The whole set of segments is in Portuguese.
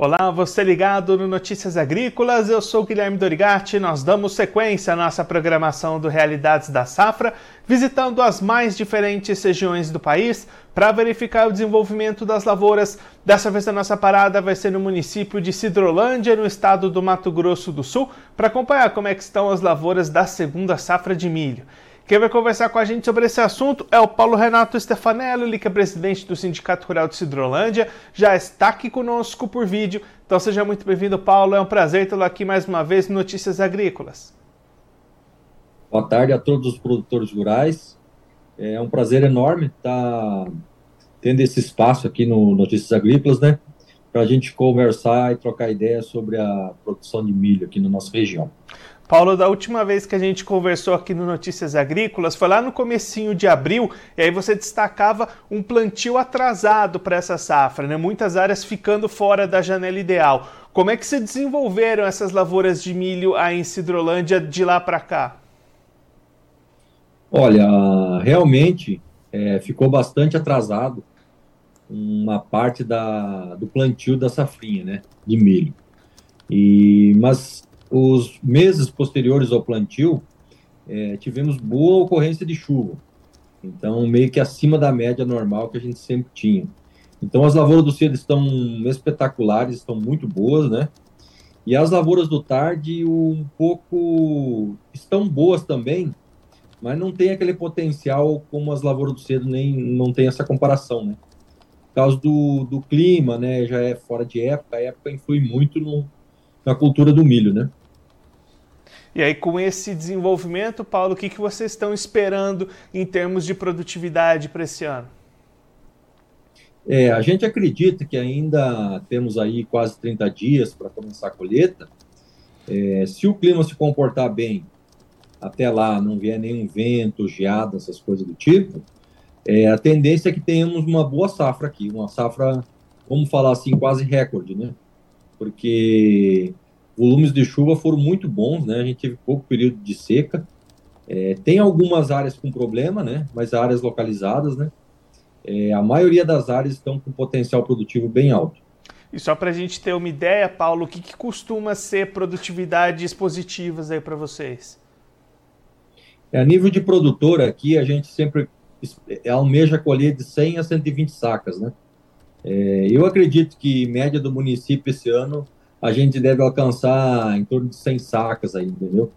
Olá, você ligado no Notícias Agrícolas, eu sou Guilherme Dorigatti. Nós damos sequência à nossa programação do Realidades da Safra, visitando as mais diferentes regiões do país para verificar o desenvolvimento das lavouras. Dessa vez a nossa parada vai ser no município de Cidrolândia, no estado do Mato Grosso do Sul, para acompanhar como é que estão as lavouras da segunda safra de milho. Quem vai conversar com a gente sobre esse assunto é o Paulo Renato Stefanello, ele que é presidente do Sindicato Rural de Cidrolândia, já está aqui conosco por vídeo. Então seja muito bem-vindo, Paulo. É um prazer tê-lo aqui mais uma vez no Notícias Agrícolas. Boa tarde a todos os produtores rurais. É um prazer enorme estar tendo esse espaço aqui no Notícias Agrícolas, né? Para a gente conversar e trocar ideias sobre a produção de milho aqui na nossa região. Paulo, da última vez que a gente conversou aqui no Notícias Agrícolas, foi lá no comecinho de abril, e aí você destacava um plantio atrasado para essa safra, né? Muitas áreas ficando fora da janela ideal. Como é que se desenvolveram essas lavouras de milho aí em Cidrolândia de lá para cá? Olha, realmente é, ficou bastante atrasado uma parte da, do plantio da safrinha, né, de milho. E, mas os meses posteriores ao plantio, é, tivemos boa ocorrência de chuva. Então, meio que acima da média normal que a gente sempre tinha. Então, as lavouras do cedo estão espetaculares, estão muito boas, né? E as lavouras do tarde, um pouco, estão boas também, mas não tem aquele potencial como as lavouras do cedo, nem não tem essa comparação, né? Por causa do, do clima, né? Já é fora de época, a época influi muito no, na cultura do milho, né? E aí, com esse desenvolvimento, Paulo, o que, que vocês estão esperando em termos de produtividade para esse ano? É, a gente acredita que ainda temos aí quase 30 dias para começar a colheita. É, se o clima se comportar bem, até lá não vier nenhum vento, geada, essas coisas do tipo, é, a tendência é que tenhamos uma boa safra aqui, uma safra, vamos falar assim, quase recorde, né? Porque volumes de chuva foram muito bons, né? A gente teve pouco período de seca. É, tem algumas áreas com problema, né? Mas áreas localizadas, né? É, a maioria das áreas estão com potencial produtivo bem alto. E só para a gente ter uma ideia, Paulo, o que, que costuma ser produtividades positivas aí para vocês? É, a nível de produtor aqui, a gente sempre almeja colher de 100 a 120 sacas, né? É, eu acredito que média do município esse ano a gente deve alcançar em torno de 100 sacas aí, entendeu?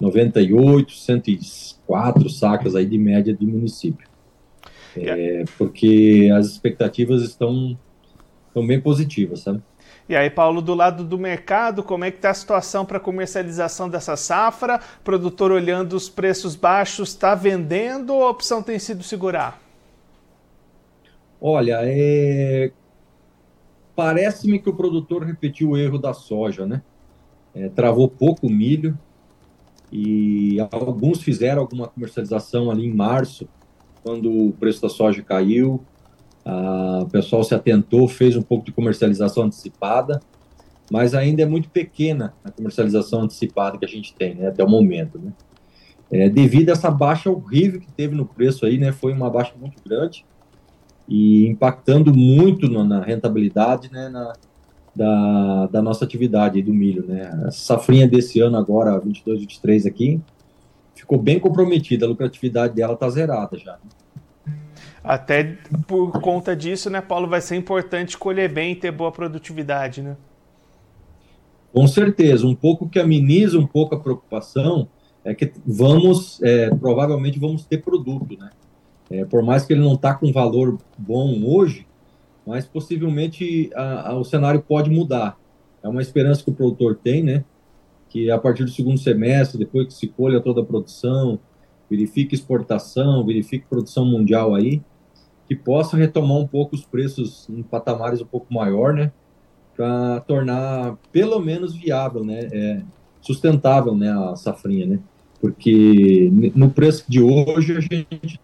98, 104 sacas aí de média de município. É, porque as expectativas estão, estão bem positivas, sabe? E aí, Paulo, do lado do mercado, como é que está a situação para comercialização dessa safra? Produtor olhando os preços baixos, está vendendo ou a opção tem sido segurar? Olha, é, Parece-me que o produtor repetiu o erro da soja, né? É, travou pouco milho e alguns fizeram alguma comercialização ali em março, quando o preço da soja caiu. O pessoal se atentou, fez um pouco de comercialização antecipada, mas ainda é muito pequena a comercialização antecipada que a gente tem, né, até o momento, né? É, devido a essa baixa horrível que teve no preço aí, né, foi uma baixa muito grande e impactando muito no, na rentabilidade né, na, da, da nossa atividade do milho. Né. A safrinha desse ano agora, 22, 23 aqui, ficou bem comprometida, a lucratividade dela está zerada já. Até por conta disso, né, Paulo, vai ser importante colher bem e ter boa produtividade, né? Com certeza, um pouco que ameniza um pouco a preocupação é que vamos, é, provavelmente vamos ter produto, né? É, por mais que ele não está com valor bom hoje, mas possivelmente a, a, o cenário pode mudar. É uma esperança que o produtor tem, né? Que a partir do segundo semestre, depois que se colha toda a produção, verifique exportação, verifique produção mundial aí, que possa retomar um pouco os preços em patamares um pouco maior, né? Para tornar pelo menos viável, né? É, sustentável, né? A safrinha, né? Porque no preço de hoje a gente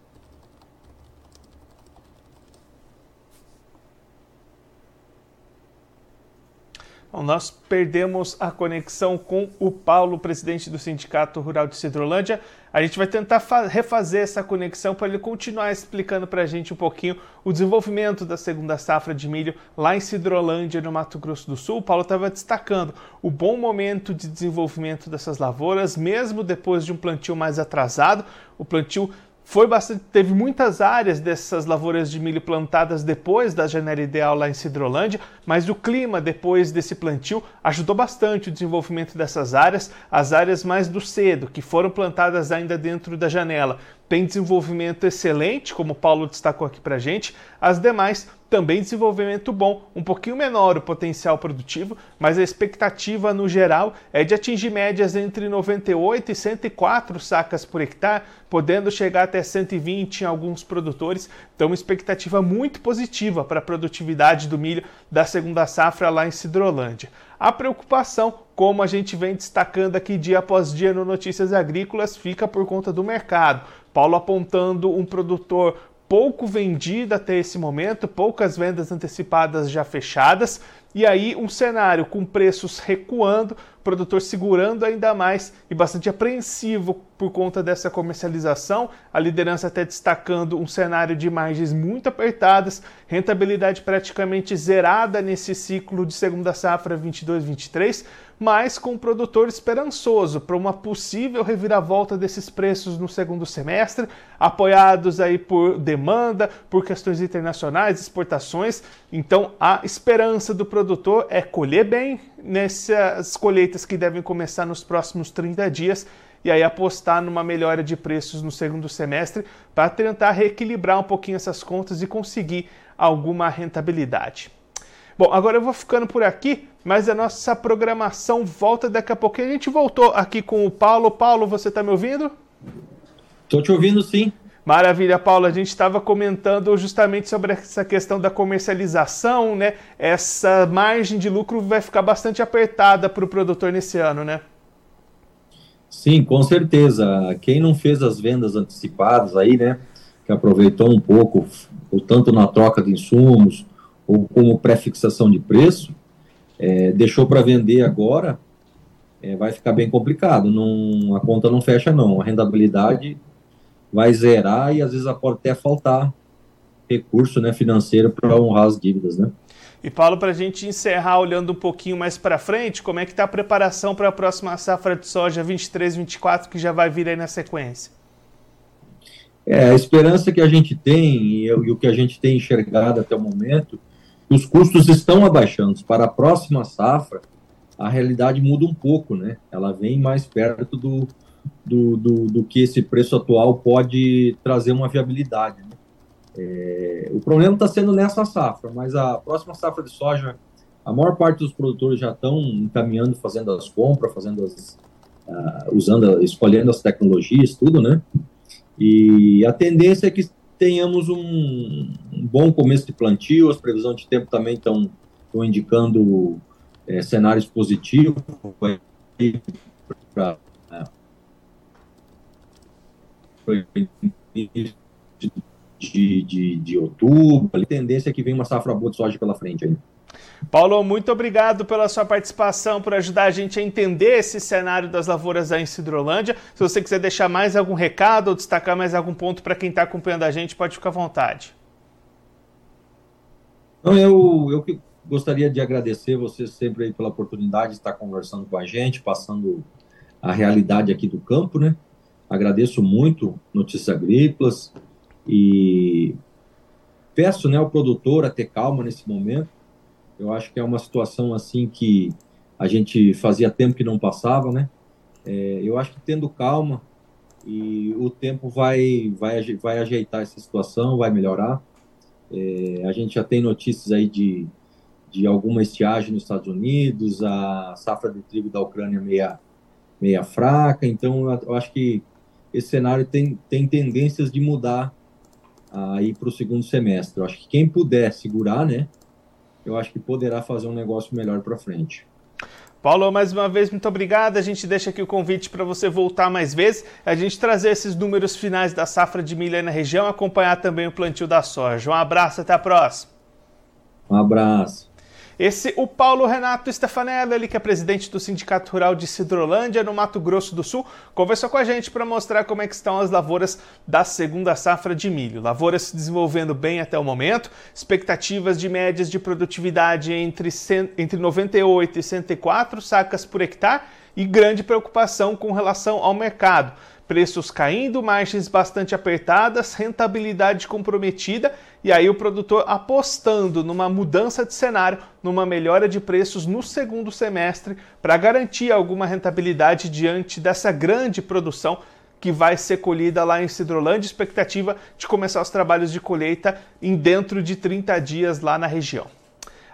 nós perdemos a conexão com o Paulo, presidente do Sindicato Rural de Cidrolândia. A gente vai tentar refazer essa conexão para ele continuar explicando para a gente um pouquinho o desenvolvimento da segunda safra de milho lá em Cidrolândia, no Mato Grosso do Sul. O Paulo estava destacando o bom momento de desenvolvimento dessas lavouras, mesmo depois de um plantio mais atrasado. O plantio foi bastante, teve muitas áreas dessas lavouras de milho plantadas depois da janela ideal lá em Cidrolândia, mas o clima depois desse plantio ajudou bastante o desenvolvimento dessas áreas, as áreas mais do cedo, que foram plantadas ainda dentro da janela, tem desenvolvimento excelente, como o Paulo destacou aqui para gente, as demais também desenvolvimento bom, um pouquinho menor o potencial produtivo, mas a expectativa no geral é de atingir médias entre 98 e 104 sacas por hectare, podendo chegar até 120 em alguns produtores. Então, uma expectativa muito positiva para a produtividade do milho da segunda safra lá em Cidrolândia. A preocupação, como a gente vem destacando aqui dia após dia no Notícias Agrícolas, fica por conta do mercado. Paulo apontando um produtor pouco vendido até esse momento, poucas vendas antecipadas já fechadas, e aí um cenário com preços recuando, produtor segurando ainda mais e bastante apreensivo por conta dessa comercialização. A liderança até destacando um cenário de margens muito apertadas, rentabilidade praticamente zerada nesse ciclo de segunda safra 22-23 mas com o produtor esperançoso para uma possível reviravolta desses preços no segundo semestre, apoiados aí por demanda, por questões internacionais, exportações. Então, a esperança do produtor é colher bem nessas colheitas que devem começar nos próximos 30 dias e aí apostar numa melhora de preços no segundo semestre para tentar reequilibrar um pouquinho essas contas e conseguir alguma rentabilidade. Bom, agora eu vou ficando por aqui, mas a nossa programação volta daqui a pouquinho. A gente voltou aqui com o Paulo. Paulo, você está me ouvindo? Estou te ouvindo sim. Maravilha, Paulo. A gente estava comentando justamente sobre essa questão da comercialização, né? Essa margem de lucro vai ficar bastante apertada para o produtor nesse ano, né? Sim, com certeza. Quem não fez as vendas antecipadas aí, né? Que aproveitou um pouco, tanto na troca de insumos, ou como pré-fixação de preço, é, deixou para vender agora, é, vai ficar bem complicado. Não, a conta não fecha, não. A rentabilidade vai zerar e às vezes pode até faltar recurso né, financeiro para honrar as dívidas, né? E Paulo, para a gente encerrar olhando um pouquinho mais para frente, como é que está a preparação para a próxima safra de soja 23, 24 que já vai vir aí na sequência? É, a esperança que a gente tem e, e o que a gente tem enxergado até o momento os custos estão abaixando. Para a próxima safra, a realidade muda um pouco, né? Ela vem mais perto do, do, do, do que esse preço atual pode trazer uma viabilidade. Né? É, o problema está sendo nessa safra, mas a próxima safra de soja, a maior parte dos produtores já estão encaminhando, fazendo as compras, fazendo as, uh, usando, escolhendo as tecnologias, tudo, né? E a tendência é que tenhamos um, um, bom começo de plantio, as previsões de tempo também estão, indicando é, cenários positivos para de, de, de outubro, a tendência é que vem uma safra boa de soja pela frente ainda. Paulo, muito obrigado pela sua participação, por ajudar a gente a entender esse cenário das lavouras da Incidrolândia. Se você quiser deixar mais algum recado ou destacar mais algum ponto para quem está acompanhando a gente, pode ficar à vontade. Não, eu, eu gostaria de agradecer você sempre pela oportunidade de estar conversando com a gente, passando a realidade aqui do campo, né? Agradeço muito Notícias Agrícolas e peço né, ao produtor a ter calma nesse momento eu acho que é uma situação assim que a gente fazia tempo que não passava, né? É, eu acho que tendo calma e o tempo vai, vai, vai ajeitar essa situação, vai melhorar. É, a gente já tem notícias aí de, de alguma estiagem nos Estados Unidos, a safra de trigo da Ucrânia meia, meia fraca, então eu acho que esse cenário tem, tem tendências de mudar aí para o segundo semestre. Eu acho que quem puder segurar, né, eu acho que poderá fazer um negócio melhor para frente. Paulo, mais uma vez, muito obrigado. A gente deixa aqui o convite para você voltar mais vezes, a gente trazer esses números finais da safra de milho aí na região, acompanhar também o plantio da soja. Um abraço, até a próxima. Um abraço. Esse, o Paulo Renato Stefanello, ele que é presidente do Sindicato Rural de Cidrolândia, no Mato Grosso do Sul, conversou com a gente para mostrar como é que estão as lavouras da segunda safra de milho. Lavouras se desenvolvendo bem até o momento, expectativas de médias de produtividade entre, entre 98 e 104 sacas por hectare e grande preocupação com relação ao mercado preços caindo, margens bastante apertadas, rentabilidade comprometida e aí o produtor apostando numa mudança de cenário, numa melhora de preços no segundo semestre para garantir alguma rentabilidade diante dessa grande produção que vai ser colhida lá em Cidrolândia, expectativa de começar os trabalhos de colheita em dentro de 30 dias lá na região.